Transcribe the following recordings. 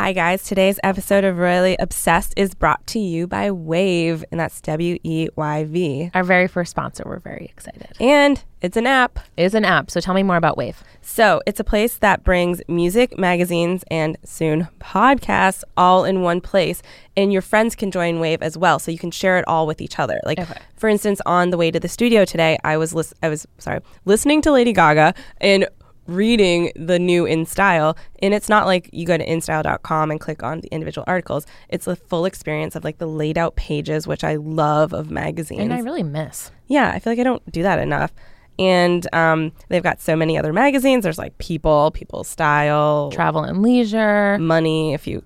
Hi, guys. Today's episode of Royally Obsessed is brought to you by Weyv, and that's W E Y V. Our very first sponsor. We're very excited. And it's an app. It is an app. So tell me more about Weyv. So it's a place that brings music, magazines, and soon podcasts all in one place. And your friends can join Weyv as well, so you can share it all with each other. Like, Okay. for instance, on the way to the studio today, I was lis- I was sorry listening to Lady Gaga and reading the new In Style. And it's not like you go to InStyle.com and click on the individual articles. It's the full experience of like the laid out pages, which I love of magazines. And I really miss. Yeah, I feel like I don't do that enough. And um, they've got so many other magazines. There's like People, People Style, Travel and leisure. Money. If you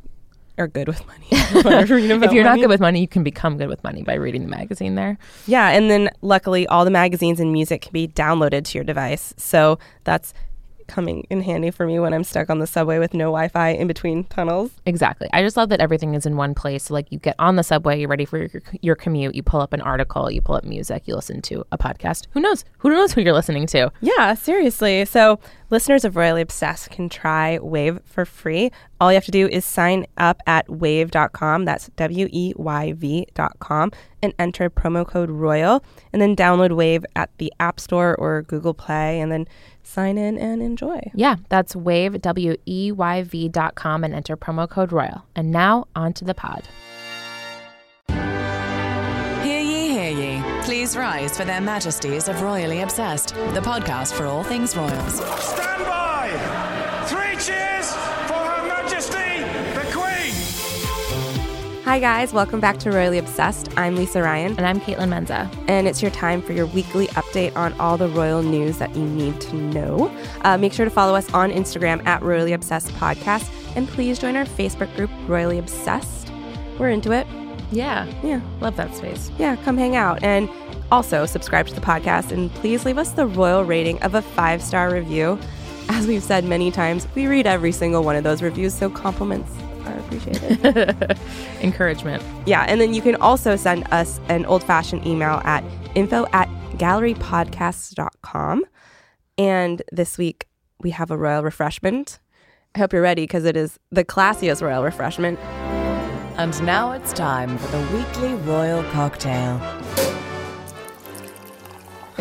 are good with money, Wanna read about If you're not good with money, you can become good with money by reading the magazine there. yeah. And then luckily, all the magazines and music can be downloaded to your device. So that's coming in handy for me when I'm stuck on the subway with no Wi-Fi in between tunnels. Exactly. I just love that everything is in one place. So, like, you get on the subway, you're ready for your, your commute, you pull up an article, you pull up music, you listen to a podcast. Who knows? Who knows who you're listening to? Yeah, seriously. So, listeners of Royally Obsessed can try Weyv for free. All you have to do is sign up at weyv.com. That's W E Y V.com and enter promo code Royal. And then download Weyv at the App Store or Google Play and then sign in and enjoy. Yeah, that's wave, W E Y V dot com and enter promo code Royal. And now on to the pod. Please rise for their majesties of Royally Obsessed, the podcast for all things royals. Stand by! Three cheers for Her Majesty the Queen! Hi, guys. Welcome back to Royally Obsessed. I'm Lisa Ryan, And I'm Kaitlin Menza. and it's your time for your weekly update on all the royal news that you need to know. Uh, make sure to follow us on Instagram at Royally Obsessed Podcast, and please join our Facebook group, Royally Obsessed. We're into it. Yeah, Yeah. love that space. Yeah, come hang out. And also subscribe to the podcast and please leave us the royal rating of a five star review. As we've said many times, we read every single one of those reviews, so compliments are appreciated. Encouragement. yeah, and then you can also send us an old fashioned email at info at gallerypodcasts.com. And this week we have a royal refreshment. I hope you're ready because it is the classiest royal refreshment. And now it's time for the weekly royal cocktail.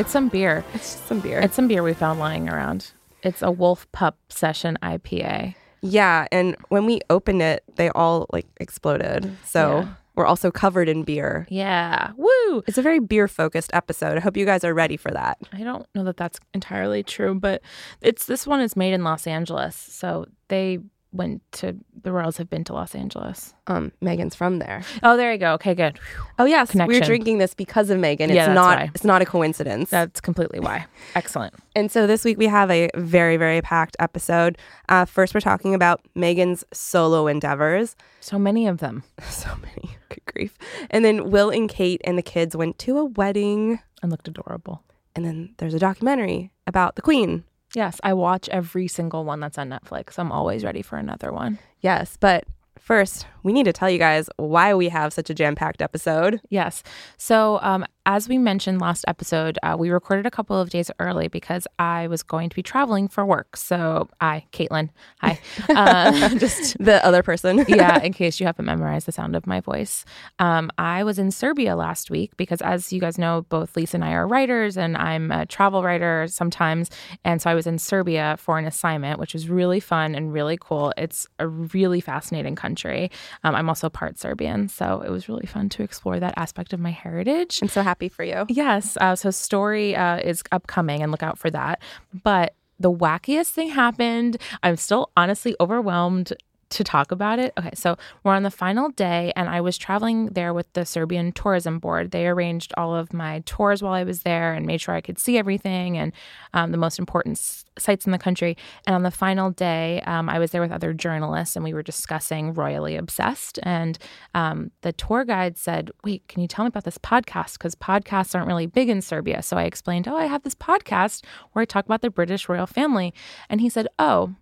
It's some beer. It's just some beer. It's some beer we found lying around. It's a Wolf Pup Session IPA. Yeah, and when we opened it, they all like exploded. So Yeah. we're also covered in beer. Yeah. Woo! It's a very beer focused episode. I hope you guys are ready for that. I don't know that that's entirely true, but it's this one is made in Los Angeles. So they went to the royals have been to Los Angeles. Um, Meghan's from there. Oh, there you go. Okay, good. Whew. Oh yes, we're drinking this because of Meghan. It's Yeah, not. why. It's not a coincidence. That's completely why. Excellent. and so this week we have a very very packed episode. Uh, first, we're talking about Meghan's solo endeavors. So many of them So many. Good grief. And then Will and Kate and the kids went to a wedding. and looked adorable. And then there's a documentary about the Queen. Yes, I watch every single one that's on Netflix. I'm always ready for another one. Yes, but first, we need to tell you guys why we have such a jam packed episode. Yes. So, um, as we mentioned last episode, uh, we recorded a couple of days early because I was going to be traveling for work. So, I, Kaitlin, hi. Uh, just The other person. yeah, in case you haven't memorized the sound of my voice. Um, I was in Serbia last week because, as you guys know, both Lisa and I are writers, and I'm a travel writer sometimes. And so I was in Serbia for an assignment, which was really fun and really cool. It's a really fascinating country. Um, I'm also part Serbian, so it was really fun to explore that aspect of my heritage. I'm so happy for you. Yes. Uh, so story uh, is upcoming, and look out for that. But the wackiest thing happened. I'm still honestly overwhelmed to talk about it. Okay, so we're on the final day, and I was traveling there with the Serbian Tourism Board. They arranged all of my tours while I was there and made sure I could see everything and um, the most important s- sites in the country. And on the final day, um, I was there with other journalists, and we were discussing Royally Obsessed. And um, the tour guide said, Wait, can you tell me about this podcast? Because podcasts aren't really big in Serbia. So I explained, Oh, I have this podcast where I talk about the British royal family. And he said, Oh,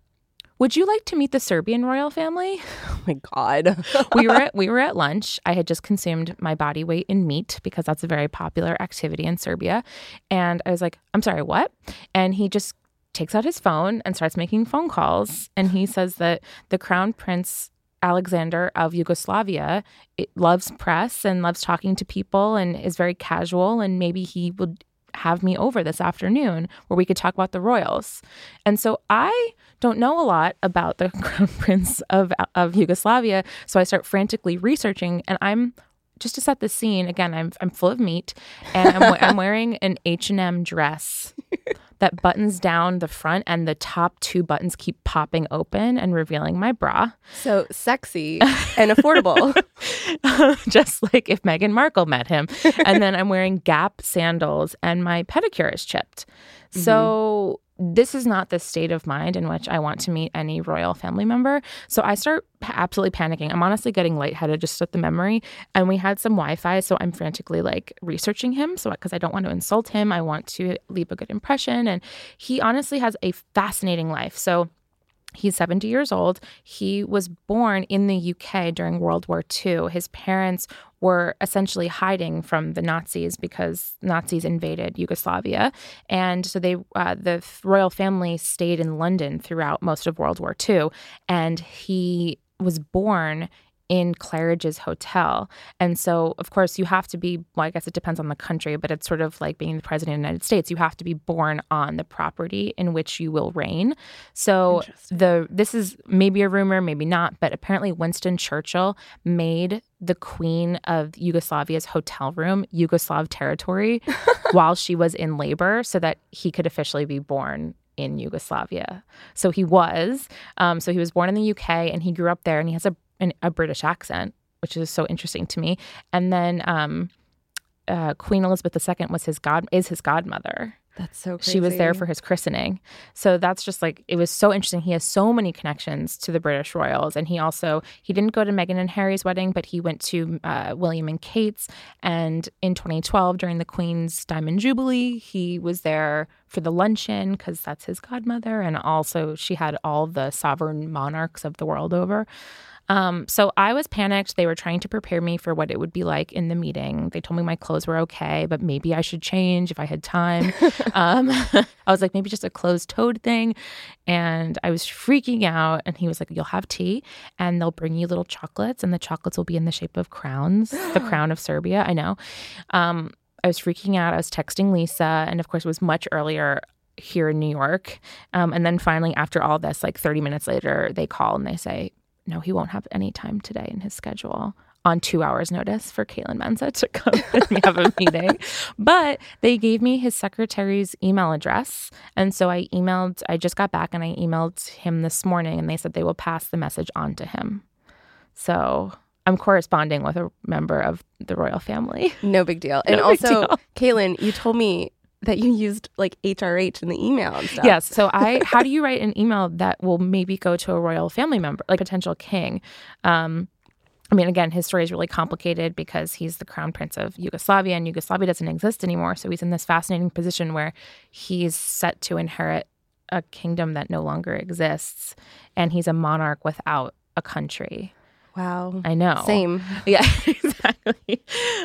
would you like to meet the Serbian royal family? Oh my God. we were at, we were at lunch. I had just consumed my body weight in meat because that's a very popular activity in Serbia, and I was like, "I'm sorry, what?" And he just takes out his phone and starts making phone calls, and he says that the crown prince Alexander of Yugoslavia it loves press and loves talking to people and is very casual. And maybe he would have me over this afternoon where we could talk about the royals. And so I don't know a lot about the crown prince of, of Yugoslavia. So I start frantically researching and I'm just to set the scene again i'm, I'm full of meat and I'm, I'm wearing an h&m dress that buttons down the front and the top two buttons keep popping open and revealing my bra So sexy and affordable. just like if Meghan Markle met him. and then I'm wearing Gap sandals and my pedicure is chipped. So mm-hmm. This is not the state of mind in which I want to meet any royal family member. So I start absolutely panicking. I'm honestly getting lightheaded just at the memory. And we had some Wi Fi. So I'm frantically like researching him. So, because I don't want to insult him, I want to leave a good impression. And he honestly has a fascinating life. So, He's 70 years old. He was born in the UK during World War II. His parents were essentially hiding from the Nazis because Nazis invaded Yugoslavia, and so they uh, the royal family stayed in London throughout most of World War II. And he was born in Claridge's hotel. And so, of course, you have to be, well, I guess it depends on the country, but it's sort of like being the president of the United States. You have to be born on the property in which you will reign. So, the this is maybe a rumor, maybe not, but apparently Winston Churchill made the queen of Yugoslavia's hotel room Yugoslav territory while she was in labor so that he could officially be born in Yugoslavia. So he was. Um, so he was born in the UK and he grew up there and he has a, an, a British accent, which is so interesting to me. And then um, uh, Queen Elizabeth II was his god is his godmother. That's so crazy. She was there for his christening. So that's just like it was so interesting. He has so many connections to the British royals, and he also he didn't go to Meghan and Harry's wedding, but he went to uh, William and Kate's. And in 2012, during the Queen's Diamond Jubilee, he was there for the luncheon because that's his godmother, and also she had all the sovereign monarchs of the world over. Um, so I was panicked. They were trying to prepare me for what it would be like in the meeting. They told me my clothes were okay, but maybe I should change if I had time. um, I was like, maybe just a closed toed thing. And I was freaking out. And he was like, You'll have tea and they'll bring you little chocolates, and the chocolates will be in the shape of crowns, the crown of Serbia. I know. Um, I was freaking out. I was texting Lisa. And of course, it was much earlier here in New York. Um, and then finally, after all this, like 30 minutes later, they call and they say, no, he won't have any time today in his schedule on two hours notice for Kaitlin Menza to come and have a meeting. But they gave me his secretary's email address. And so I emailed, I just got back and I emailed him this morning and they said they will pass the message on to him. So I'm corresponding with a member of the royal family. No big deal. And No also, deal. Kaitlin, you told me that you used like HRH in the email and stuff. Yes. So I, how do you write an email that will maybe go to a royal family member, like potential king? Um, I mean, again, his story is really complicated because he's the crown prince of Yugoslavia, and Yugoslavia doesn't exist anymore. So he's in this fascinating position where he's set to inherit a kingdom that no longer exists, and he's a monarch without a country. Wow. I know. Same. Yeah, exactly.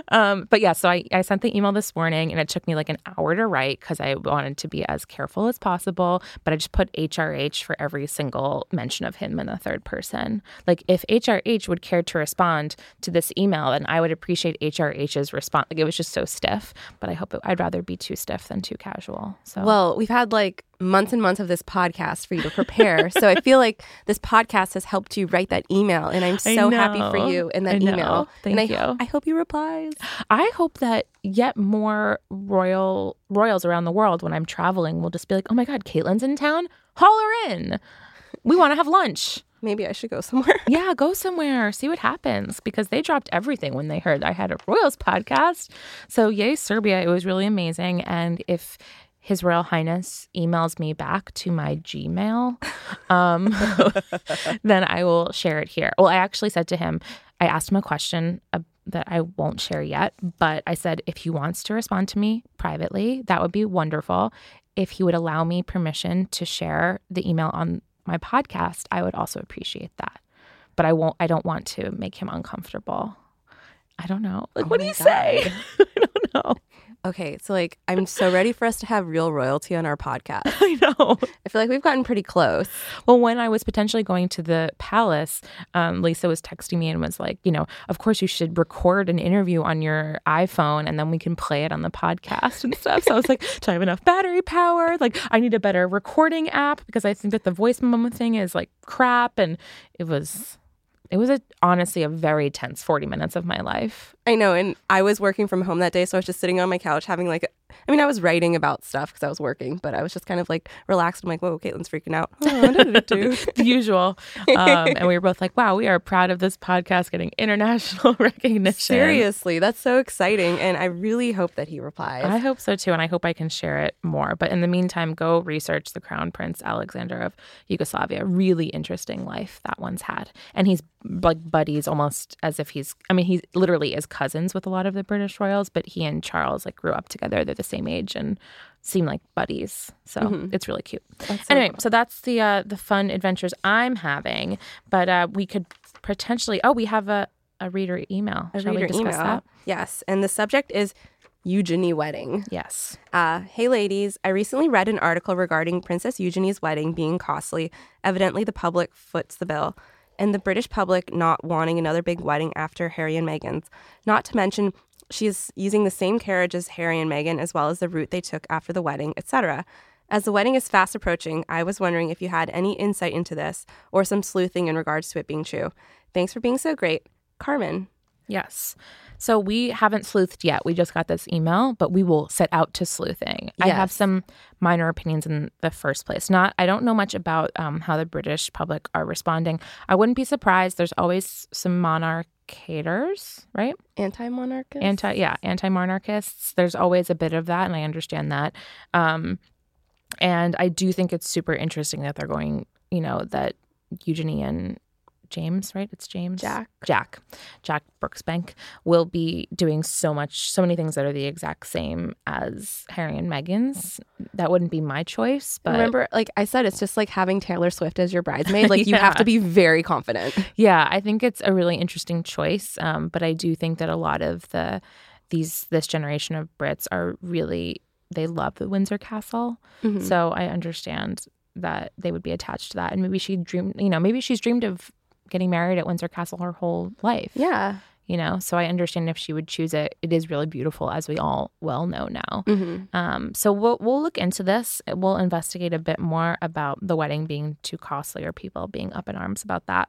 Um, but yeah, so I, I sent the email this morning and it took me like an hour to write because I wanted to be as careful as possible. But I just put HRH for every single mention of him in the third person. Like if HRH would care to respond to this email, then I would appreciate HRH's response. Like it was just so stiff, but I hope it, I'd rather be too stiff than too casual. So Well, we've had like months and months of this podcast for you to prepare. so I feel like this podcast has helped you write that email. And I'm so happy for you in that email. Thank and I, you. I hope he replies. I hope that yet more royal royals around the world when I'm traveling will just be like, oh my God, Kaitlin's in town. Haul her in. We want to have lunch. Maybe I should go somewhere. Yeah, go somewhere, see what happens because they dropped everything when they heard I had a Royals podcast. So, yay, Serbia. It was really amazing. And if His Royal Highness emails me back to my Gmail, um, then I will share it here. Well, I actually said to him, I asked him a question uh, that I won't share yet, but I said if he wants to respond to me privately, that would be wonderful. If he would allow me permission to share the email on my podcast, I would also appreciate that. But I won't. I don't want to make him uncomfortable. I don't know. Like, Oh what do you say? I don't know. Okay, so like I'm so ready for us to have real royalty on our podcast. I know. I feel like we've gotten pretty close. Well, when I was potentially going to the palace, um, Lisa was texting me and was like, you know, of course you should record an interview on your iPhone and then we can play it on the podcast and stuff. So I was like, do I have enough battery power? Like, I need a better recording app because I think that the voice memo thing is like crap. And it was. It was a, honestly a very tense 40 minutes of my life. I know, and I was working from home that day, so I was just sitting on my couch having like, I mean, I was writing about stuff because I was working, but I was just kind of like relaxed. I'm like, whoa, Kaitlin's freaking out. Oh, the usual. Um, and we were both like, wow, we are proud of this podcast getting international recognition. Seriously, that's so exciting, and I really hope that he replies. I hope so too, and I hope I can share it more. But in the meantime, go research the Crown Prince Alexander of Yugoslavia. Really interesting life that one's had, and he's like buddies almost as if he's. I mean, he literally is cousins with a lot of the British royals, but he and Charles like grew up together. They're the same age and seem like buddies. So mm-hmm. it's really cute. So anyway, cool. so that's the uh, the fun adventures I'm having. But uh, we could potentially. Oh, we have a a reader email. A Shall reader we discuss email. that? Yes, and the subject is Eugenie wedding. Yes. Uh, hey, ladies. I recently read an article regarding Princess Eugenie's wedding being costly. Evidently, the public foots the bill and the British public not wanting another big wedding after Harry and Meghan's. Not to mention, she is using the same carriage as Harry and Meghan, as well as the route they took after the wedding, etc. As the wedding is fast approaching, I was wondering if you had any insight into this or some sleuthing in regards to it being true. Thanks for being so great. Carmen. Yes. So we haven't sleuthed yet. We just got this email, but we will set out to sleuthing. I have some minor opinions in the first place. Not, I don't know much about um, how the British public are responding. I wouldn't be surprised. There's always some monarchators, right? Anti-monarchists. Anti, yeah, anti-monarchists. There's always a bit of that, and I understand that. Um, and I do think it's super interesting that they're going. You know that Eugenie and James, right? It's James. Jack. Jack. Jack Brooksbank will be doing so much, so many things that are the exact same as Harry and Meghan's. That wouldn't be my choice, but Remember, like I said, it's just like having Taylor Swift as your bridesmaid. Like you have to be very confident. Yeah, I think it's a really interesting choice. Um, but I do think that a lot of the these this generation of Brits are really they love the Windsor Castle. Mm-hmm. So I understand that they would be attached to that. And maybe she dreamed you know, maybe she's dreamed of getting married at Windsor Castle her whole life. Yeah. You know, so I understand if she would choose it. It is really beautiful, as we all well know now. Mm-hmm. Um, so we'll we'll look into this. We'll investigate a bit more about the wedding being too costly or people being up in arms about that.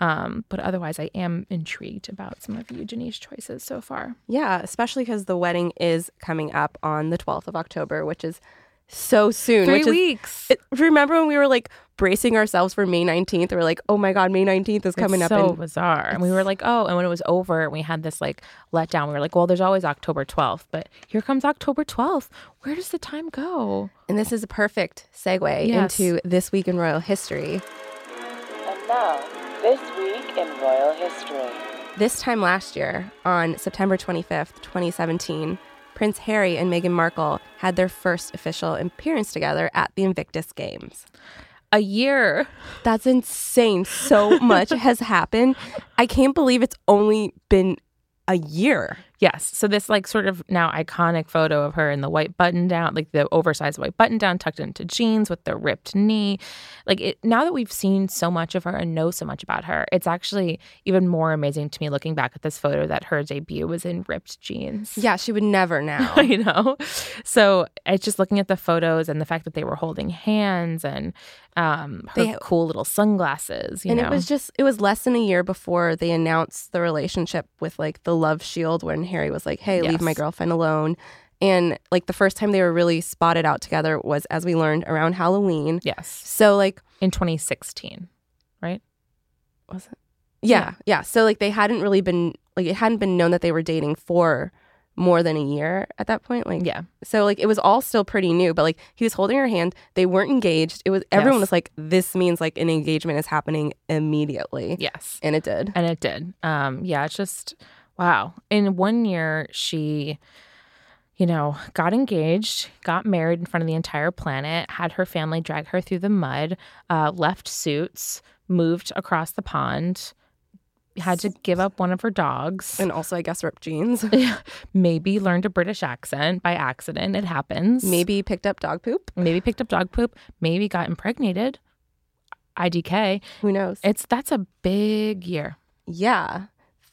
Um, but otherwise, I am intrigued about some of Eugenie's choices so far. Yeah, especially because the wedding is coming up on the 12th of October, which is so soon. which is- weeks. it- remember when we were like bracing ourselves for May 19th? We are like, oh my God, May 19th is coming it's up. so and bizarre. And we were like, oh, and when it was over, we had this like letdown. We were like, well, there's always October 12th, but here comes October 12th. Where does the time go? And this is a perfect segue Yes. into this week in royal history. And now, this week in royal history. This time last year, on September 25th, 2017, Prince Harry and Meghan Markle had their first official appearance together at the Invictus Games. A year. That's insane. So much has happened. I can't believe it's only been a year. Yes. So this like sort of now iconic photo of her in the white button down, like the oversized white button down tucked into jeans with the ripped knee. Like it now that we've seen so much of her and know so much about her, it's actually even more amazing to me looking back at this photo that her debut was in ripped jeans. Yeah, she would never now. you know so it's just looking at the photos and the fact that they were holding hands and um her They- cool little sunglasses you and know it was just it was less than a year before they announced the relationship with like the love shield when harry was like hey leave my girlfriend alone. And like the first time they were really spotted out together was as we learned around halloween. Yes. So like in 2016 right? Was it? Yeah, yeah. So like they hadn't really been like it hadn't been known that they were dating for more than a year at that point like yeah. So like it was all still pretty new but like he was holding her hand. They weren't engaged. It was everyone Yes. was like this means like an engagement is happening immediately. Yes. And it did. And it did. Um yeah it's just wow in one year she you know got engaged got married in front of the entire planet had her family drag her through the mud uh, left suits moved across the pond had to give up one of her dogs. And also, I guess, ripped jeans. Maybe learned a British accent by accident. It happens. Maybe picked up dog poop. Maybe picked up dog poop. Maybe got impregnated. IDK. Who knows? It's that's a big year. Yeah.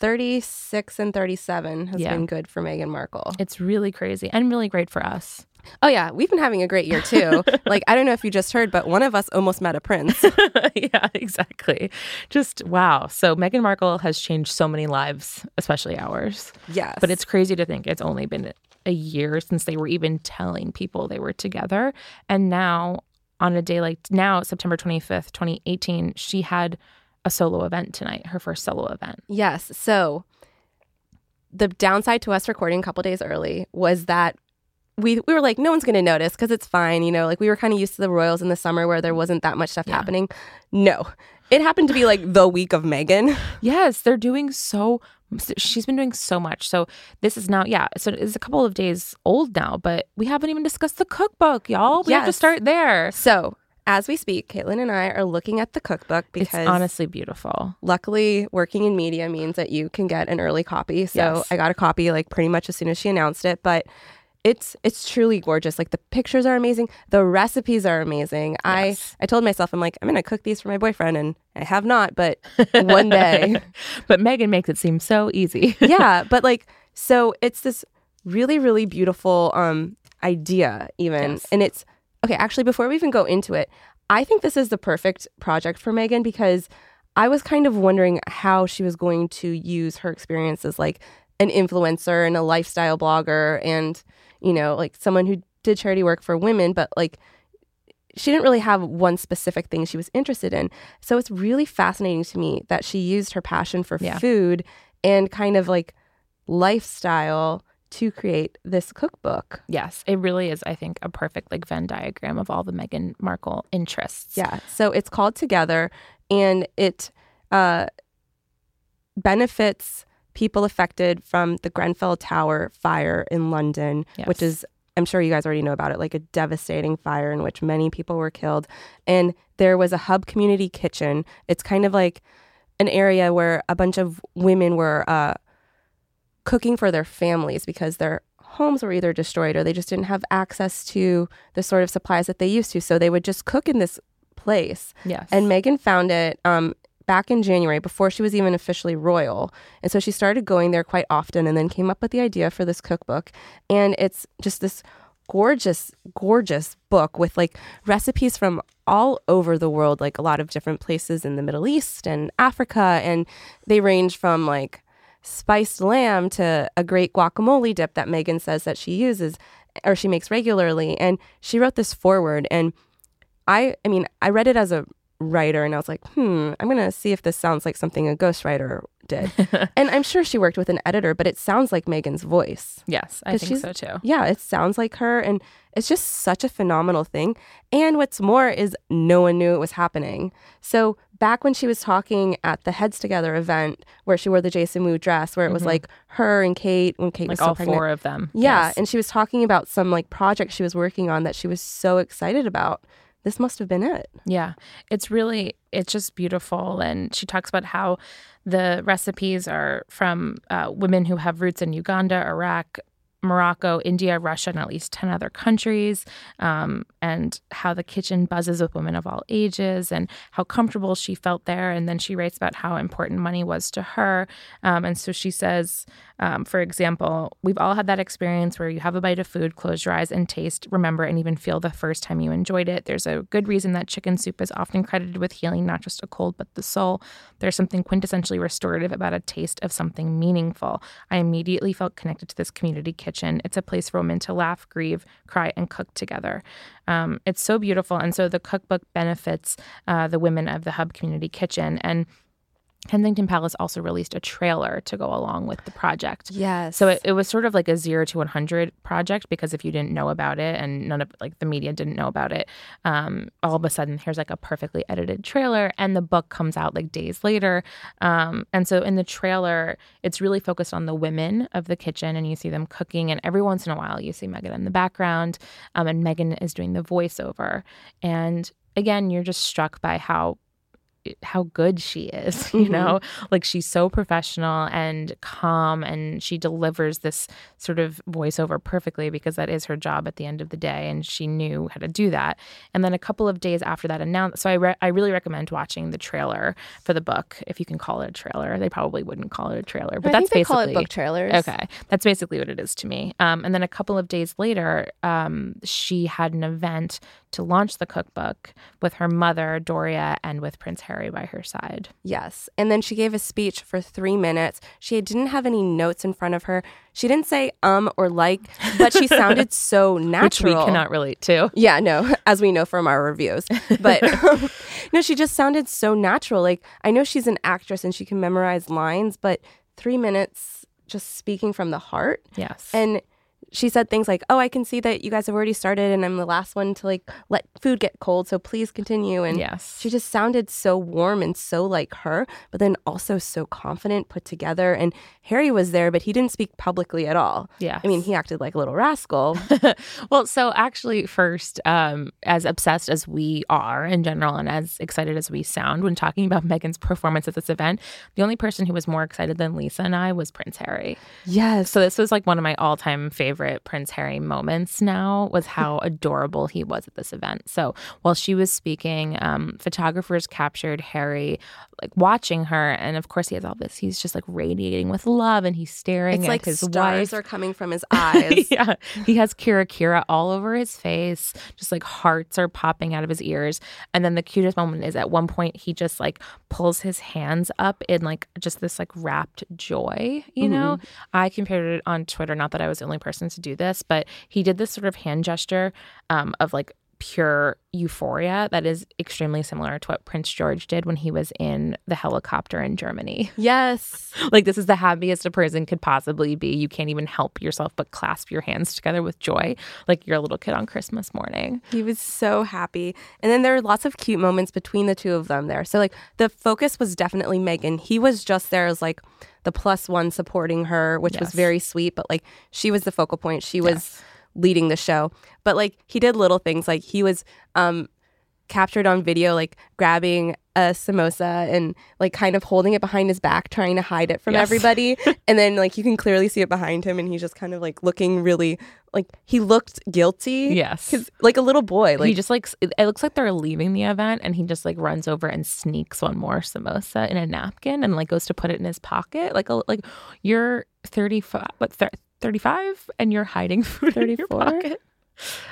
36 and 37 has Yeah. been good for Meghan Markle. It's really crazy and really great for us. Oh, yeah. We've been having a great year, too. like, I don't know if you just heard, but one of us almost met a prince. yeah, exactly. Just wow. So Meghan Markle has changed so many lives, especially ours. yes. But it's crazy to think it's only been a year since they were even telling people they were together. And now, on a day like now, September 25th, 2018, she had a solo event tonight, her first solo event. Yes. So the downside to us recording a couple days early was that we we were like, no one's going to notice because it's fine. You know, like we were kind of used to the Royals in the summer where there wasn't that much stuff Yeah. happening. No, it happened to be like the week of Meghan. Yes, they're doing so. She's been doing so much. So this is now, yeah. So it's a couple of days old now, but we haven't even discussed the cookbook, y'all. We have to start there. So as we speak, Kaitlin and I are looking at the cookbook because it's honestly beautiful. luckily working in media means that you can get an early copy. So Yes. I got a copy like pretty much as soon as she announced it, but it's it's truly gorgeous. Like the pictures are amazing, the recipes are amazing. Yes. I I told myself I'm like I'm going to cook these for my boyfriend and I have not, but one day. but Meghan makes it seem so easy. yeah, but like so it's this really really beautiful um idea even Yes. and it's okay actually before we even go into it i think this is the perfect project for meghan because i was kind of wondering how she was going to use her experience as like an influencer and a lifestyle blogger and you know like someone who did charity work for women but like she didn't really have one specific thing she was interested in. So it's really fascinating to me that she used her passion for Yeah. food and kind of like lifestyle to create this cookbook. yes, it really is, I think, a perfect like Venn diagram of all the Meghan Markle interests. Yeah. So it's called Together and it uh, benefits people affected from the Grenfell Tower fire in London, which is, I'm sure you guys already know about it, like a devastating fire in which many people were killed. And there was a hub community kitchen. It's kind of like an area where a bunch of women were uh, cooking for their families because their homes were either destroyed or they just didn't have access to the sort of supplies that they used to. So they would just cook in this place. Yes. And Meghan found it um, back in January before she was even officially royal. And so she started going there quite often and then came up with the idea for this cookbook. And it's just this gorgeous, gorgeous book with like recipes from all over the world, like a lot of different places in the Middle East and Africa. And they range from like spiced lamb to a great guacamole dip that Meghan says that she uses or she makes regularly. And she wrote this forward and I I mean, I read it as a writer and I was like, hmm, I'm gonna see if this sounds like something a ghostwriter did. and I'm sure she worked with an editor, but it sounds like Meghan's voice. yes, I think so too. Yeah, it sounds like her and it's just such a phenomenal thing. And what's more is no one knew it was happening. So back when she was talking at the Heads Together event where she wore the Jason Wu dress, where it was like her and Kate when Kate was Like still all pregnant. four of them. Yeah, Yes. and she was talking about some like project she was working on that she was so excited about. This must have been it. Yeah, it's really, it's just beautiful. And she talks about how the recipes are from uh, women who have roots in Uganda, Iraq, Morocco, India, Russia, and at least 10 other countries, um, and how the kitchen buzzes with women of all ages and how comfortable she felt there. And then she writes about how important money was to her. Um, and so she says, um, for example, we've all had that experience where you have a bite of food, close your eyes, and taste, remember, and even feel the first time you enjoyed it. There's a good reason that chicken soup is often credited with healing not just a cold, but the soul. There's something quintessentially restorative about a taste of something meaningful. I immediately felt connected to this community kitchen. It's a place for women to laugh, grieve, cry, and cook together. Um, it's so beautiful. And so the cookbook benefits uh, the women of the Hub Community Kitchen. And Kensington Palace also released a trailer to go along with the project. Yes. So it, it was sort of like a zero to 100 project because if you didn't know about it and none of like the media didn't know about it, um, all of a sudden here's like a perfectly edited trailer and the book comes out like days later. Um, and so in the trailer, it's really focused on the women of the kitchen and you see them cooking. And every once in a while, you see Meghan in the background um, and Meghan is doing the voiceover. And again, you're just struck by how how good she is, you know? Like she's so professional and calm and she delivers this sort of voiceover perfectly because that is her job at the end of the day and she knew how to do that. And then a couple of days after that announcement, so I re- I really recommend watching the trailer for the book if you can call it a trailer. They probably wouldn't call it a trailer, but I that's think they basically call it book trailers. Okay, that's basically what it is to me. Um, and then a couple of days later, um, she had an event to launch the cookbook with her mother, Doria, and with Prince Harry by her side. Yes. And then she gave a speech for three minutes. She didn't have any notes in front of her. She didn't say um or like, but she sounded so natural. Which we cannot relate to. Yeah, no, as we know from our reviews. But no, she just sounded so natural. Like, I know she's an actress and she can memorize lines, but three minutes just speaking from the heart. Yes. And she said things like, "Oh, I can see that you guys have already started, and I'm the last one to like let food get cold, so please continue." And Yes. she just sounded so warm and so like her, but then also so confident, put together. And Harry was there, but he didn't speak publicly at all. Yeah, I mean, he acted like a little rascal. well, so actually, first, um, as obsessed as we are in general, and as excited as we sound when talking about Meghan's performance at this event, the only person who was more excited than Lisa and I was Prince Harry. yes. So this was like one of my all-time favorite Prince Harry moments. Now was how adorable he was at this event. So while she was speaking, um, photographers captured Harry like watching her, and of course he has all this. He's just like radiating with love, and he's staring It's at like his stars wife. are coming from his eyes. yeah. He has Kira Kira all over his face, just like hearts are popping out of his ears. And then the cutest moment is at one point he just like pulls his hands up in like just this like rapt joy, you know? I compared it on Twitter, not that I was the only person to do this, but he did this sort of hand gesture um, of like pure euphoria that is extremely similar to what Prince George did when he was in the helicopter in Germany. Yes. Like this is the happiest a person could possibly be. You can't even help yourself but clasp your hands together with joy, like you're a little kid on Christmas morning. He was so happy. And then there were lots of cute moments between the two of them there. So, like, the focus was definitely Meghan. He was just there as, like, the plus one supporting her, which was very sweet, but, like, she was the focal point. She was leading the show. But, like, he did little things. Like, he was, um, captured on video like grabbing a samosa and like kind of holding it behind his back trying to hide it from Yes. everybody and then like you can clearly see it behind him and he's just kind of like looking really like he looked guilty Yes. because like a little boy like he just like it looks like they're leaving the event and he just like runs over and sneaks one more samosa in a napkin and like goes to put it in his pocket like a, like you're 35 what thir- 35 and you're hiding food in your 34? pocket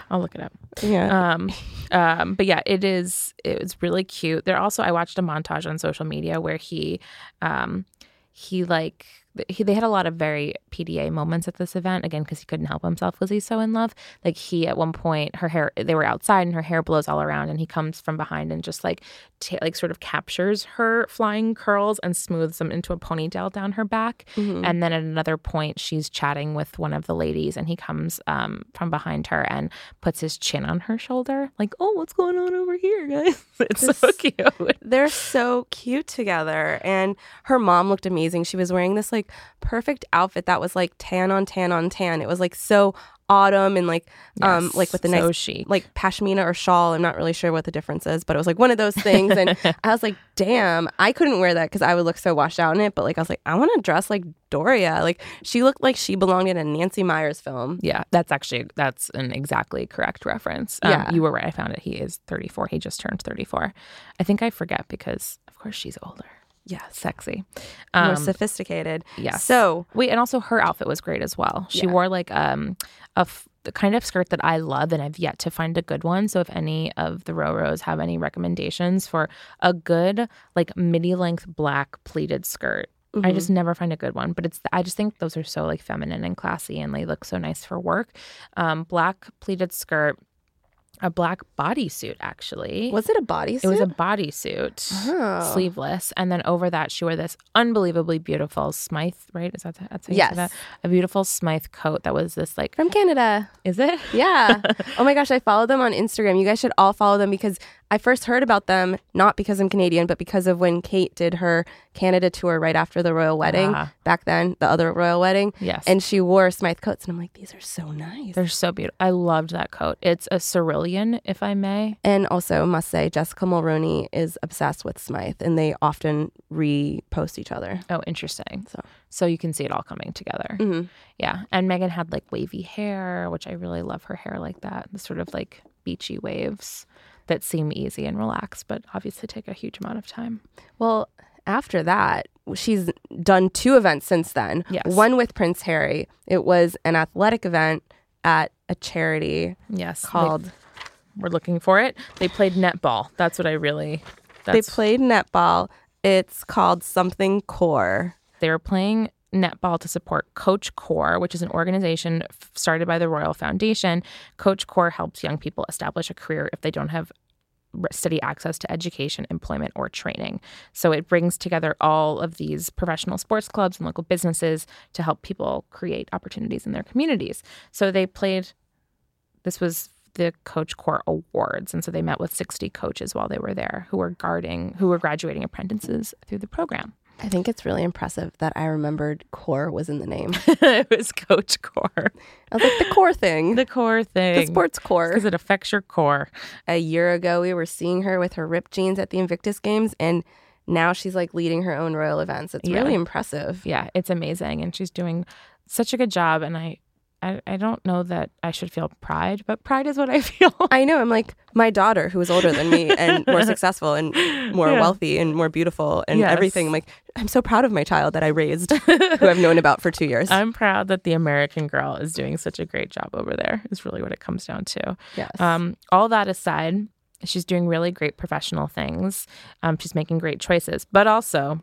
I'll look it up. yeah Um, um, but yeah, it is. It was really cute. There also, I watched a montage on social media where he, um, he like he, they had a lot of very PDA moments at this event again because he couldn't help himself because he's so in love. Like he at one point, her hair they were outside and her hair blows all around, and he comes from behind and just like ta like sort of captures her flying curls and smooths them into a ponytail down her back. And then at another point, she's chatting with one of the ladies, and he comes um, from behind her and puts his chin on her shoulder, like, "Oh, what's going on over here, guys?" It's so cute. they're so cute together and her mom looked amazing she was wearing this like perfect outfit that was like tan on tan on tan it was like so autumn and like um like with the so nice chic. like pashmina or shawl i'm not really sure what the difference is but it was like one of those things and i was like damn i couldn't wear that because i would look so washed out in it but like i was like i want to dress like doria like she looked like she belonged in a nancy meyers film Yeah, that's actually that's an exactly correct reference. Um, Yeah. you were right. I found it. He is 34. He just turned 34. I think I forget because of course she's older. Yes Sexy. more Um, sophisticated Yeah. so wait, and also her outfit was great as well. She Yeah. wore like um a f- the kind of skirt that I love, and I've yet to find a good one. So if any of the Roros have any recommendations for a good like midi length black pleated skirt. I just never find a good one, but it's I just think those are so like feminine and classy, and they look so nice for work. Um, black pleated skirt, a black bodysuit actually. was it a bodysuit It was a bodysuit, Oh. sleeveless, and then over that she wore this unbelievably beautiful Smythe. Right? Is that that's how you Yes. that? A beautiful Smythe coat that was this like. from canada Is it? Yeah. oh my gosh, I follow them on Instagram. You guys should all follow them because I first heard about them not because I'm Canadian, but because of when Kate did her Canada tour right after the royal wedding Ah. back then, the other royal wedding. Yes. And she wore Smythe coats. And I'm like, these are so nice. They're so beautiful. I loved that coat. It's a cerulean, if I may. and also, must say, Jessica Mulroney is obsessed with Smythe and they often repost each other. Oh, interesting. So- So you can see it all coming together. Mhm. Yeah. And Meghan had like wavy hair, which I really love her hair like that. The sort of like beachy waves that seem easy and relaxed, but obviously take a huge amount of time. Well, after that, she's done two events since then. Yes. One with Prince Harry. It was an athletic event at a charity Yes. they- called. we're looking for it. They played netball. That's what I really. They played netball. It's called something core. they were playing netball to support Coach Core, which is an organization f- started by the Royal Foundation. Coach Core helps young people establish a career if they don't have steady access to education, employment, or training. So it brings together all of these professional sports clubs and local businesses to help people create opportunities in their communities. So they played, this was the Coach Core Awards. And so they met with 60 coaches while they were there who were guarding, who were graduating apprentices through the program. I think it's really impressive that I remembered core was in the name. it was Coach Core. I was like, the core thing. The core thing. the sports core. Because it affects your core. A year ago, we were seeing her with her ripped jeans at the Invictus Games, and now she's like leading her own royal events. It's Yeah. really impressive. Yeah, it's amazing. And she's doing such a good job. And I, I, I don't know that I should feel pride, but pride is what I feel. I know. I'm like my daughter, who is older than me and more successful and more Yeah. wealthy and more beautiful and Yes. everything. I'm like, I'm so proud of my child that I raised, who I've known about for two years. I'm proud that the American girl is doing such a great job over there, is really what it comes down to. yes. Um, all that aside, she's doing really great professional things. Um, she's making great choices, but also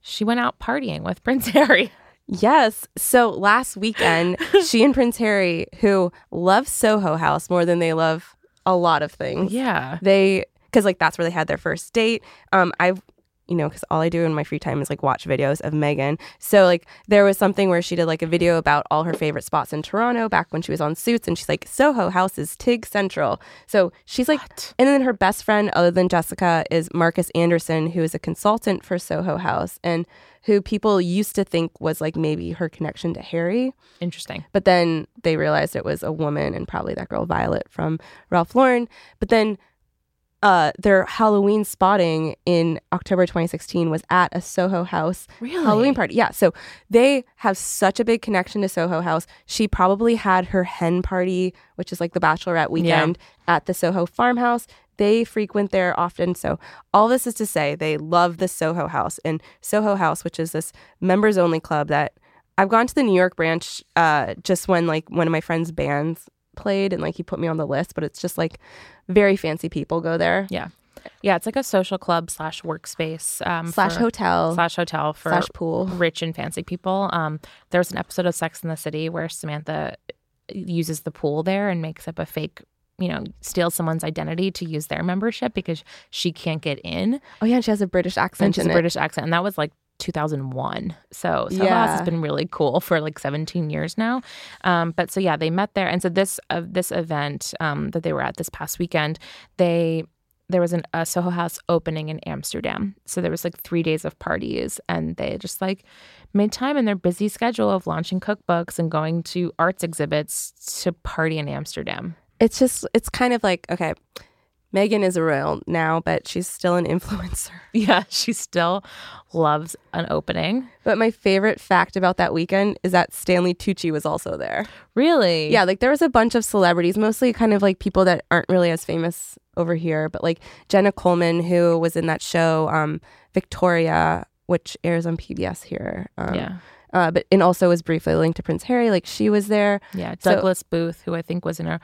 she went out partying with Prince Harry. Yes. So last weekend, she and Prince Harry, who love Soho House more than they love a lot of things, Yeah. they because like that's where they had their first date. Um, I've you know because all I do in my free time is like watch videos of Meghan. So like there was something where she did like a video about all her favorite spots in Toronto back when she was on Suits, and she's like Soho House is Tig Central. So she's like, and then her best friend other than Jessica is Markus Anderson, who is a consultant for Soho House and who people used to think was like maybe her connection to Harry. Interesting. But then they realized it was a woman and probably that girl Violet from Ralph Lauren. But then uh, their Halloween spotting in October 2016 was at a Soho House Really? Halloween party. Yeah. So they have such a big connection to Soho House. She probably had her hen party, which is like the bachelorette weekend, at the Soho farmhouse. They frequent there often. So all this is to say they love the Soho House. And Soho House, which is this members only club that I've gone to the New York branch uh, just when like one of my friends' bands played and like he put me on the list, but it's just like very fancy people go there. Yeah. Yeah, it's like a social club slash workspace um, Slash for- hotel. slash hotel for Slash pool. rich and fancy people. Um, there was an episode of Sex in the City where Samantha uses the pool there and makes up a fake, you know, steals someone's identity to use their membership because she can't get in Oh yeah, and she has a British and accent she's in a it. British accent, and that was like 2001. So Soho House Yeah. has been really cool for like 17 years now. Um, but so yeah, they met there, and so this uh, this event um, that they were at this past weekend, they there was an, a Soho House opening in Amsterdam. So there was like three days of parties, and they just like made time in their busy schedule of launching cookbooks and going to arts exhibits to party in Amsterdam. it's just it's kind of like okay meghan is a royal now but she's still an influencer Yeah, she still loves an opening. but my favorite fact about that weekend is that stanley tucci was also there Really? yeah like there was a bunch of celebrities mostly kind of like people that aren't really as famous over here but like jenna coleman who was in that show um victoria which airs on pbs here um, Yeah. uh, but and also was briefly linked to prince harry like she was there Yeah, So- Douglas Booth, who I think was in a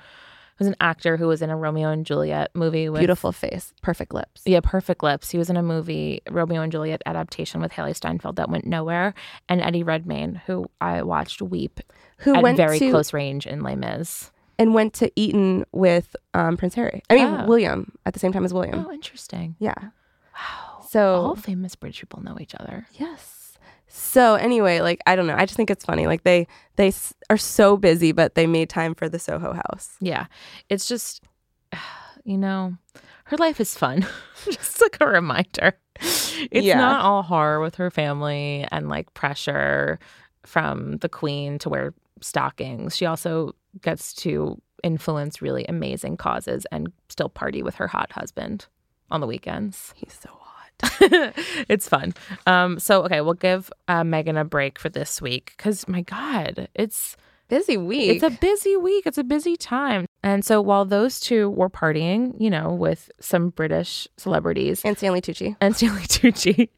was an actor who was in a Romeo and Juliet movie with beautiful face perfect lips Yeah, Perfect Lips. He was in a movie Romeo and Juliet adaptation with Hailee Steinfeld that went nowhere, and Eddie Redmayne, who I watched weep who at went very to close range in Les Mis. and went to eton with um, prince harry i mean Oh. william at the same time as william Oh, interesting. Yeah. Wow. So All famous British people know each other. yes. So anyway, like I don't know, I just think it's funny. Like they they s- are so busy, but they made time for the Soho House. Yeah, it's just you know, her life is fun. Just like a reminder. It's Yeah. not all horror with her family and like pressure from the queen to wear stockings. She also gets to influence really amazing causes and still party with her hot husband on the weekends. He's so hot. it's fun. Um, so okay, we'll give uh, Meghan a break for this week because my God, it's Busy week. it's a busy week. It's a busy time. And so while those two were partying, you know, with some British celebrities and Stanley Tucci. and Stanley Tucci,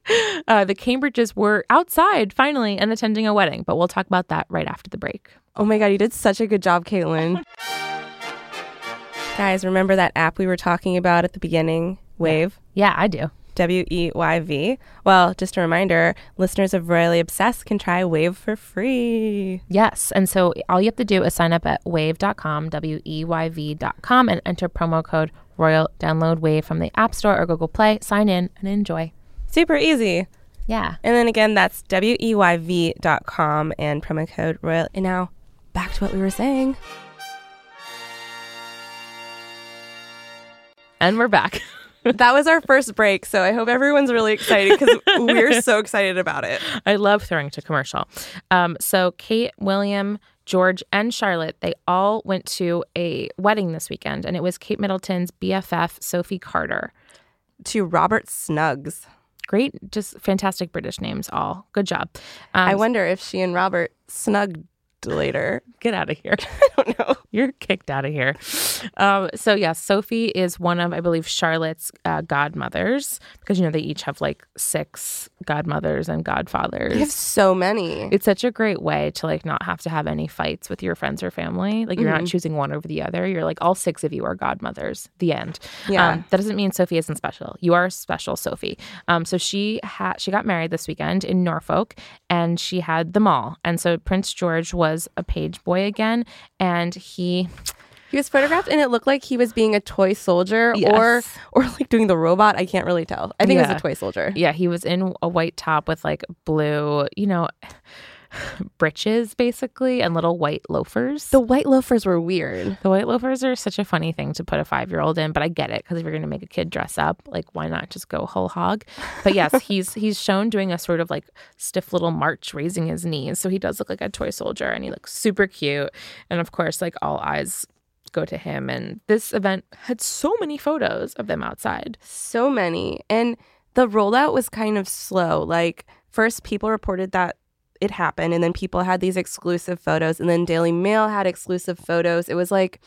uh, the Cambridges were outside finally and attending a wedding. But we'll talk about that right after the break. Oh my God, you did such a good job, Kaitlin. Guys, remember that app we were talking about at the beginning? Weyv. Yeah, I do. W E Y V. Well, just a reminder listeners of Royally Obsessed can try Weyv for free. Yes. And so all you have to do is sign up at weyv.com, W E Y V.com, and enter promo code Royal. Download Weyv from the App Store or Google Play, sign in, and enjoy. Super easy. Yeah. And then again, that's W E Y V dot com and promo code Royal. And now back to what we were saying. And we're back. that was our first break. So I hope everyone's really excited because we're so excited about it. I love throwing to commercial. Um, so Kate, William, George, and Charlotte, they all went to a wedding this weekend, and it was Kate Middleton's BFF, Sophie Carter. To Robert Snuggs. Great, just fantastic British names, all. Good job. Um, I wonder if she and Robert snugged later. get out of here. I don't know. You're kicked out of here. Um, so yeah, Sophie is one of, I believe, Charlotte's uh, godmothers because you know they each have like six godmothers and godfathers. You have so many. it's such a great way to like not have to have any fights with your friends or family. Like you're not choosing one over the other. You're like all six of you are godmothers. The end. Yeah. Um, that doesn't mean Sophie isn't special. You are special, Sophie. Um, so she had she got married this weekend in Norfolk, and she had them all. And so Prince George was a page boy again, and he He was photographed and it looked like he was being a toy soldier or Yes. or like doing the robot. I can't really tell. I think it was a toy soldier. yeah he was in a white top with like blue, you know. breeches basically and little white loafers. The white loafers were weird. The white loafers are such a funny thing to put a five year old in, but I get it because if you're going to make a kid dress up, like why not just go whole hog? But yes, he's he's shown doing a sort of like stiff little march, raising his knees, so he does look like a toy soldier, and he looks super cute. And of course, like all eyes go to him. And this event had so many photos of them outside. So many. And the rollout was kind of slow. Like first people reported that it happened and then people had these exclusive photos and then Daily Mail had exclusive photos. It was like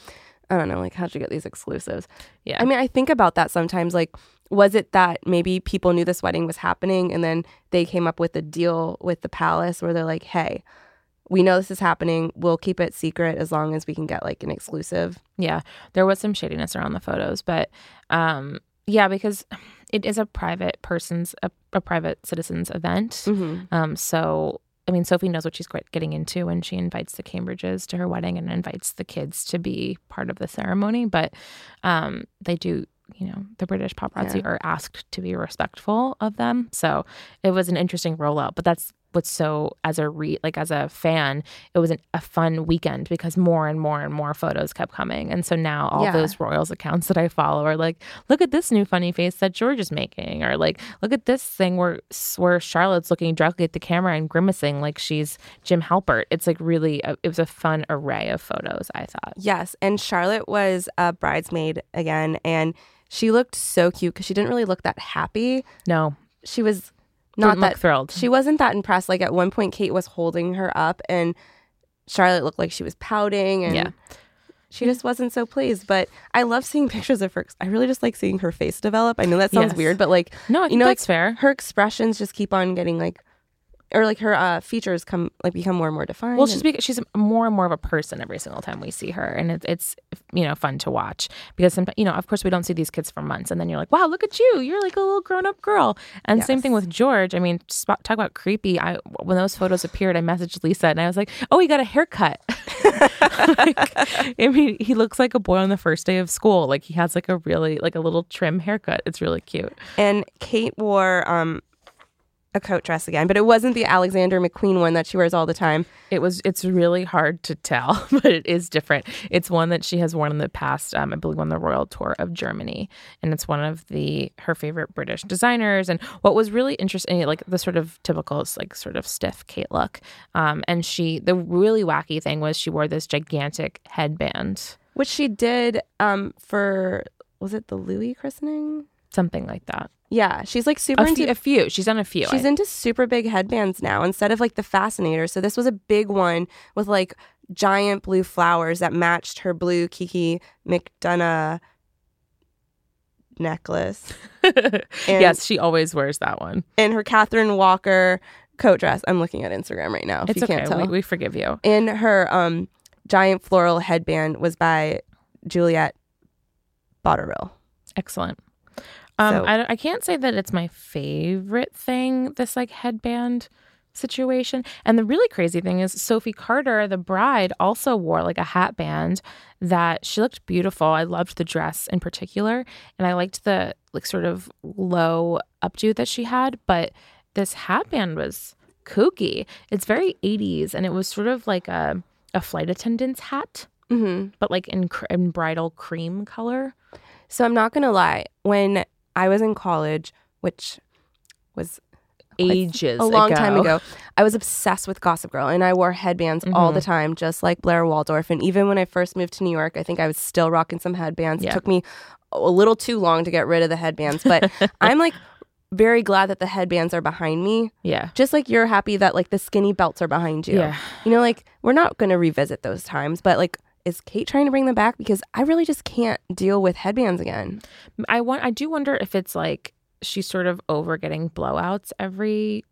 I don't know, like how'd you get these exclusives? Yeah, I mean, I think about that sometimes. Like, was it that maybe people knew this wedding was happening and then they came up with a deal with the palace where they're like, hey, we know this is happening. We'll keep it secret as long as we can get like an exclusive. Yeah, there was some shadiness around the photos, but um, yeah, because it is a private person's a, a private citizen's event. Mm-hmm. Um, so I mean, Sophie knows what she's getting into when she invites the Cambridges to her wedding and invites the kids to be part of the ceremony. But um, they do, you know, the British paparazzi Yeah. are asked to be respectful of them. So it was an interesting rollout. But that's what's so as a re like as a fan, it was an, a fun weekend because more and more and more photos kept coming. And so now all Yeah. those royals accounts that I follow are like, look at this new funny face that George is making, or like, look at this thing where where Charlotte's looking directly at the camera and grimacing like she's Jim Halpert. It's like really, a, it was a fun array of photos. I thought. Yes. And Charlotte was a bridesmaid again. And she looked so cute because she didn't really look that happy. No, She was not that thrilled. She wasn't that impressed. Like at one point, Kate was holding her up and Charlotte looked like she was pouting and Yeah. she just wasn't so pleased. But I love seeing pictures of her. I really just like seeing her face develop. I know that sounds Yes. weird, but like no, you know, that's like, fair. her expressions just keep on getting like, or like her uh, features come like become more and more defined. Well, she's bec- she's more and more of a person every single time we see her, and it, it's you know fun to watch because sometimes you know of course we don't see these kids for months, and then you're like, wow, look at you, you're like a little grown up girl. And same thing with George. I mean, talk about creepy. I when those photos appeared, I messaged Lisa and I was like, oh, he got a haircut. like, I mean, he looks like a boy on the first day of school. Like he has like a really like a little trim haircut. It's really cute. and Kate wore um a coat dress again, but it wasn't the Alexander McQueen one that she wears all the time. It was. It's really hard to tell, but it is different. It's one that she has worn in the past. Um, I believe on the royal tour of Germany, and it's one of the her favorite British designers. And what was really interesting, like the sort of typical, like sort of stiff Kate look. Um, and she, the really wacky thing was she wore this gigantic headband, which she did um, for was it the Louis christening? Something like that. Yeah, she's like super A into few, a few. She's done a few. She's I- into super big headbands now instead of like the fascinator. So this was a big one with like giant blue flowers that matched her blue Kiki McDonough necklace yes, she always wears that one. and her Catherine Walker coat dress. I'm looking at Instagram right now. If It's you okay. can't tell. We, we forgive you. In her um giant floral headband was by Juliette Botterill. Excellent. Um, So- I, I can't say that it's my favorite thing, this like headband situation. And the really crazy thing is, Sophie Carter, the bride, also wore like a hat band that she looked beautiful. I loved the dress in particular. And I liked the like sort of low updo that she had. But this hat band was kooky. It's very 80s. And it was sort of like a, a flight attendant's hat, Mm-hmm. but like in, in bridal cream color. So I'm not gonna lie. When I was in college, which was Ages a long time ago. ago, I was obsessed with Gossip Girl, and I wore headbands all Mm-hmm. the time, just like Blair Waldorf. And even when I first moved to New York, I think I was still rocking some headbands. Yeah. It took me a little too long to get rid of the headbands, but I'm like very glad that the headbands are behind me. Yeah. Just like you're happy that like the skinny belts are behind you. Yeah. You know, like we're not going to revisit those times, but like, is Kate trying to bring them back? Because I really just can't deal with headbands again. I want. I do wonder if it's like she's sort of over getting blowouts every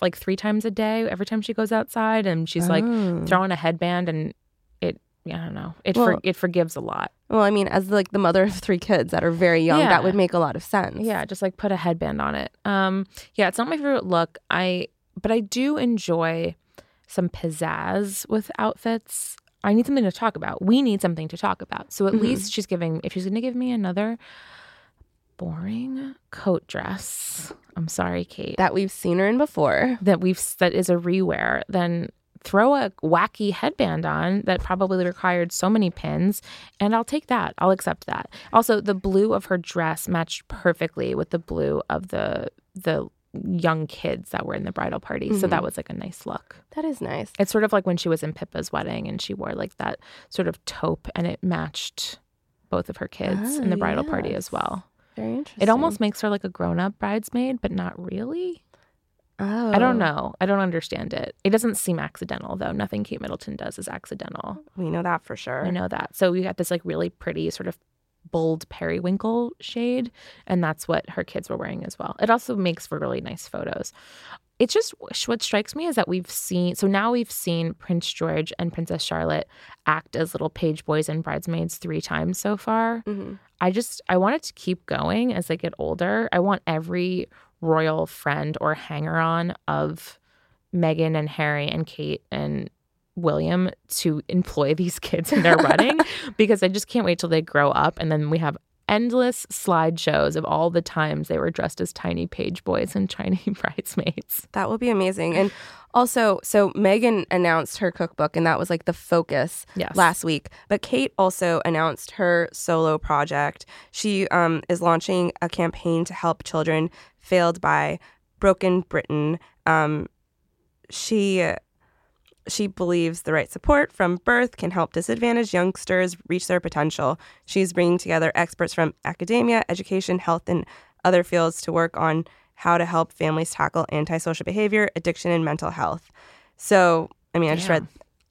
like three times a day. Every time she goes outside, and she's like Oh. throwing a headband, and it. I don't know. It for, it forgives a lot. Well, I mean, as like the mother of three kids that are very young, Yeah. that would make a lot of sense. Yeah, just like put a headband on it. Um, yeah, it's not my favorite look. I but I do enjoy some pizzazz with outfits. I need something to talk about. We need something to talk about. So at Mhm. least she's giving if she's gonna give me another boring coat dress. I'm sorry, Kate. That we've seen her in before. that we've that is a rewear, then throw a wacky headband on that probably required so many pins, and I'll take that. I'll accept that. Also, the blue of her dress matched perfectly with the blue of the the young kids that were in the bridal party. So that was like a nice look. That is nice. It's sort of like when she was in Pippa's wedding and she wore like that sort of taupe and it matched both of her kids in the Ah, bridal party as well. Very interesting. It almost makes her like a grown-up bridesmaid, but not really. Oh. I don't know. I don't understand it. It doesn't seem accidental though. Nothing Kate Middleton does is accidental. We know that for sure. I know that. So we got this like really pretty sort of bold periwinkle shade, and that's what her kids were wearing as well. It also makes for really nice photos. It's just what strikes me is that we've seen so now we've seen Prince George and Princess Charlotte act as little page boys and bridesmaids three times so far. Mhm. I just I want it to keep going as they get older. I want every royal friend or hanger on of Meghan and Harry and Kate and William to employ these kids in their wedding because I just can't wait till they grow up and then we have endless slideshows of all the times they were dressed as tiny page boys and tiny bridesmaids. That will be amazing. And also, so Meghan announced her cookbook, and that was like the focus Yes. last week. But Kate also announced her solo project. She um, is launching a campaign to help children failed by Broken Britain. Um, she she believes the right support from birth can help disadvantaged youngsters reach their potential. She's bringing together experts from academia, education, health, and other fields to work on how to help families tackle antisocial behavior, addiction, and mental health. So, I mean, I just Yeah. read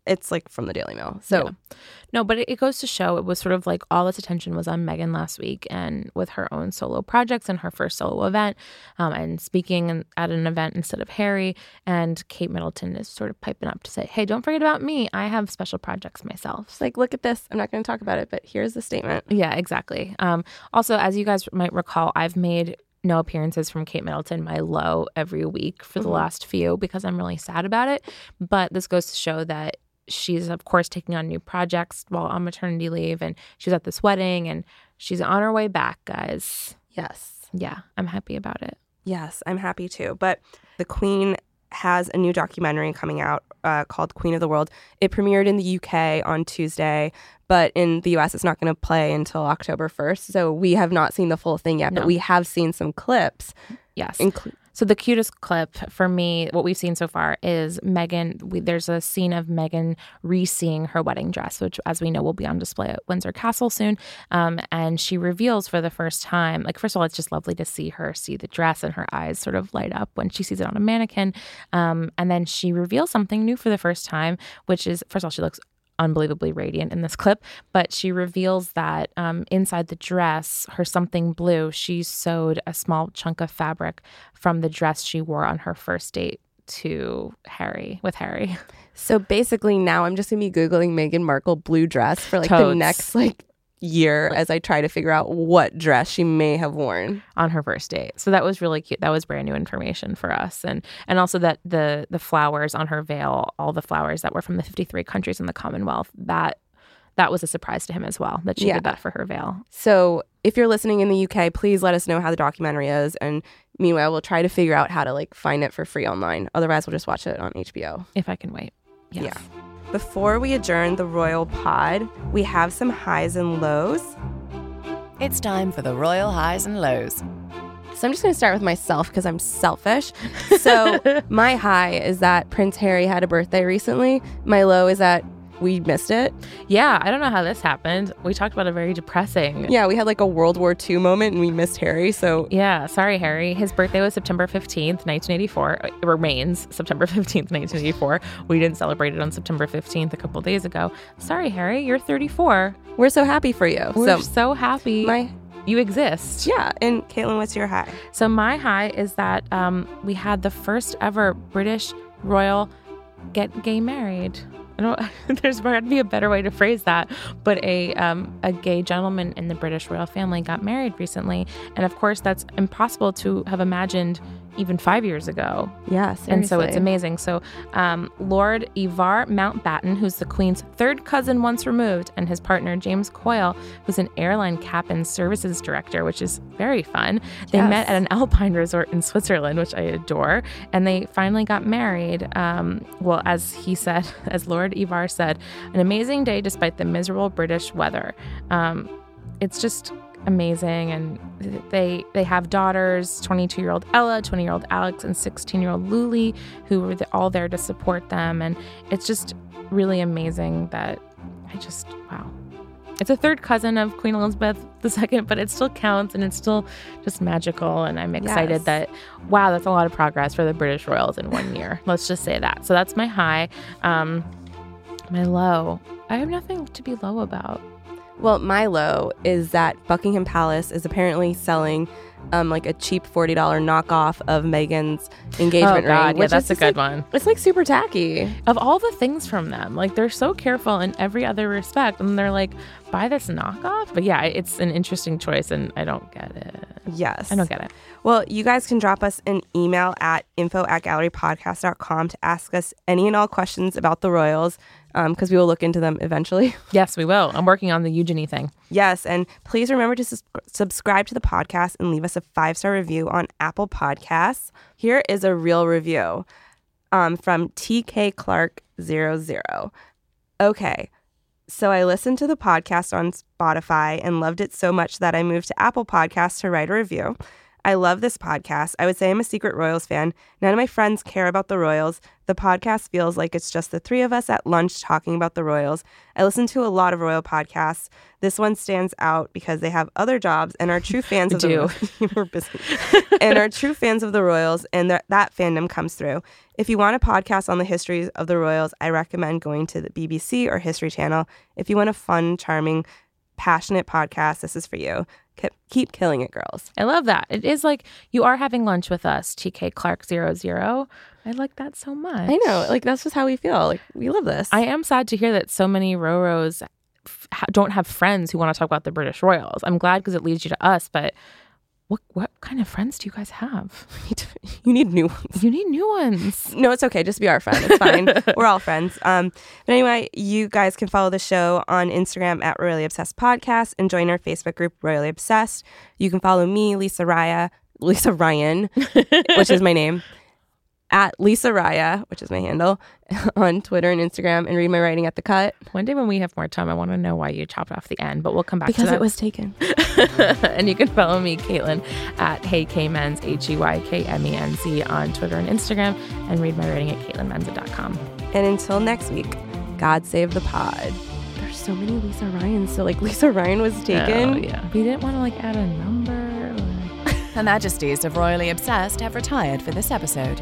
it's like from the Daily Mail. So, Yeah. No, but it, it goes to show it was sort of like all its attention was on Meghan last week and with her own solo projects and her first solo event um, and speaking at an event instead of Harry. And Kate Middleton is sort of piping up to say, hey, don't forget about me. I have special projects myself. it's like, look at this. I'm not going to talk about it, but here's the statement. Yeah, exactly. Um, also, as you guys might recall, I've made no appearances from Kate Middleton my low every week for the last few because I'm really sad about it. But this goes to show that she's, of course, taking on new projects while on maternity leave, and she's at this wedding and she's on her way back, guys. Yes. Yeah, I'm happy about it. Yes, I'm happy too But the Queen has a new documentary coming out uh, called Queen of the World. It premiered in the UK on Tuesday, but in the US, it's not going to play until October 1st. So we have not seen the full thing yet, No. but we have seen some clips. Yes. Inclu- So the cutest clip for me, what we've seen so far, is Meghan. We, there's a scene of Meghan re-seeing her wedding dress, which, as we know, will be on display at Windsor Castle soon. Um, and she reveals for the first time, like first of all, it's just lovely to see her see the dress, and her eyes sort of light up when she sees it on a mannequin. Um, and then she reveals something new for the first time, which is first of all, she looks unbelievably radiant in this clip, but she reveals that um, inside the dress, her something blue, she sewed a small chunk of fabric from the dress she wore on her first date to Harry with Harry. So basically, now I'm just to be Googling Meghan Markle blue dress for like the next like year as I try to figure out what dress she may have worn. on her first date. So that was really cute. That was brand new information for us, and and also that the the flowers on her veil, all the flowers that were from the 53 countries in the Commonwealth, that that was a surprise to him as well. That she Yeah. did that for her veil. So if you're listening in the UK, please let us know how the documentary is. And meanwhile, we'll try to figure out how to like find it for free online. Otherwise, we'll just watch it on HBO. If I can wait. Yes. Yeah. Before we adjourn the Royal Pod, we have some highs and lows. It's time for the royal highs and lows. So I'm just going to start with myself because I'm selfish. So my high is that Prince Harry had a birthday recently. My low is that we missed it. Yeah, I don't know how this happened. We talked about a very depressing. Yeah, we had like a World War II moment and we missed Harry. So Yeah, sorry, Harry. His birthday was September 15th, 1984. It remains September 15th, 1984. We didn't celebrate it on September 15th a couple days ago. Sorry, Harry, you're 34. we're so happy for you. We're so so happy my you exist. yeah, and Kaitlin, what's your high? So my high is that um, we had the first ever British royal get gay married. I don't. There's got to be a better way to phrase that, but a um, a gay gentleman in the British royal family got married recently, and of course that's impossible to have imagined even five years ago. Yeah, And so it's amazing. So, um, Lord Ivar Mountbatten, who's the Queen's third cousin once removed, and his partner James Coyle, who's an airline captain services director, which is very fun. They Yes. met at an alpine resort in Switzerland, which I adore, and they finally got married. Um, well, as he said, as Lord Ivar said, an amazing day despite the miserable British weather. Um, it's just amazing. And they they have daughters 22 year old ella 20 year old alex and 16 year old luli who were the, all there to support them. And it's just really amazing that i just wow. It's a third cousin of queen elizabeth ii but it still counts and it's still just magical. And i'm excited Yes. that wow that's a lot of progress for the british royals in one year. Let's just say that. So that's my high. Um my low. I have nothing to be low about Well, my low is that Buckingham Palace is apparently selling um, like a cheap forty dollar knockoff of Meghan's engagement oh god ring. yeah which that's is a good like- one It's like super tacky. of all the things from them like they're so careful in every other respect and they're like buy this knockoff but yeah it's an interesting choice and i don't get it Yes. i don't get it Well, you guys can drop us an email at info at gallerypodcast.com to ask us any and all questions about the Royals because we will look into them eventually. yes we will i'm working on the eugenie thing yes. And please remember to sus- subscribe to the podcast and leave us a five star review on Apple Podcasts. Here is a real review um, from TK Clark 00. Okay. So I listened to the podcast on Spotify and loved it so much that I moved to Apple Podcasts to write a review. I love this podcast. I would say I'm a secret Royals fan. None of my friends care about the Royals. The podcast feels like it's just the three of us at lunch talking about the Royals. I listen to a lot of Royal podcasts. This one stands out because they have other jobs and are true fans of do. the We're busy. and are true fans of the Royals, and that that fandom comes through. If you want a podcast on the histories of the Royals, I recommend going to the BBC or History Channel. If you want a fun, charming, passionate podcast, this is for you. Keep, keep killing it, girls. i love that it is like you are having lunch with us tk clark 00 i like that so much I know, like that's just how we feel. Like we love this. I am sad to hear that so many Roros f- don't have friends who want to talk about the British Royals. I'm glad because it leads you to us, but what what kind of friends do you guys have? you need new ones. You need new ones. No, it's okay. Just be our friend. It's fine. We're all friends. Um, but anyway, you guys can follow the show on Instagram at Royally Obsessed Podcast and join our Facebook group, Royally Obsessed. You can follow me, Lisa Raya, Lisa Ryan, which is my name, at Lisa Raya, which is my handle, on Twitter and Instagram, and read my writing at the cut One day when we have more time, I want to know why you chopped off the end, but we'll come back because to that. it was taken. and you can follow me, Kaitlin, at HeyKMenz, H E Y K M E N Z, on Twitter and Instagram, and read my writing at KaitlinMenza.com. And until next week, God save the pod. There's so many Lisa Ryans. So like Lisa Ryan was oh, taken. Oh, yeah. We didn't want to like add a number. or- Her Majesties of Royally Obsessed have retired for this episode.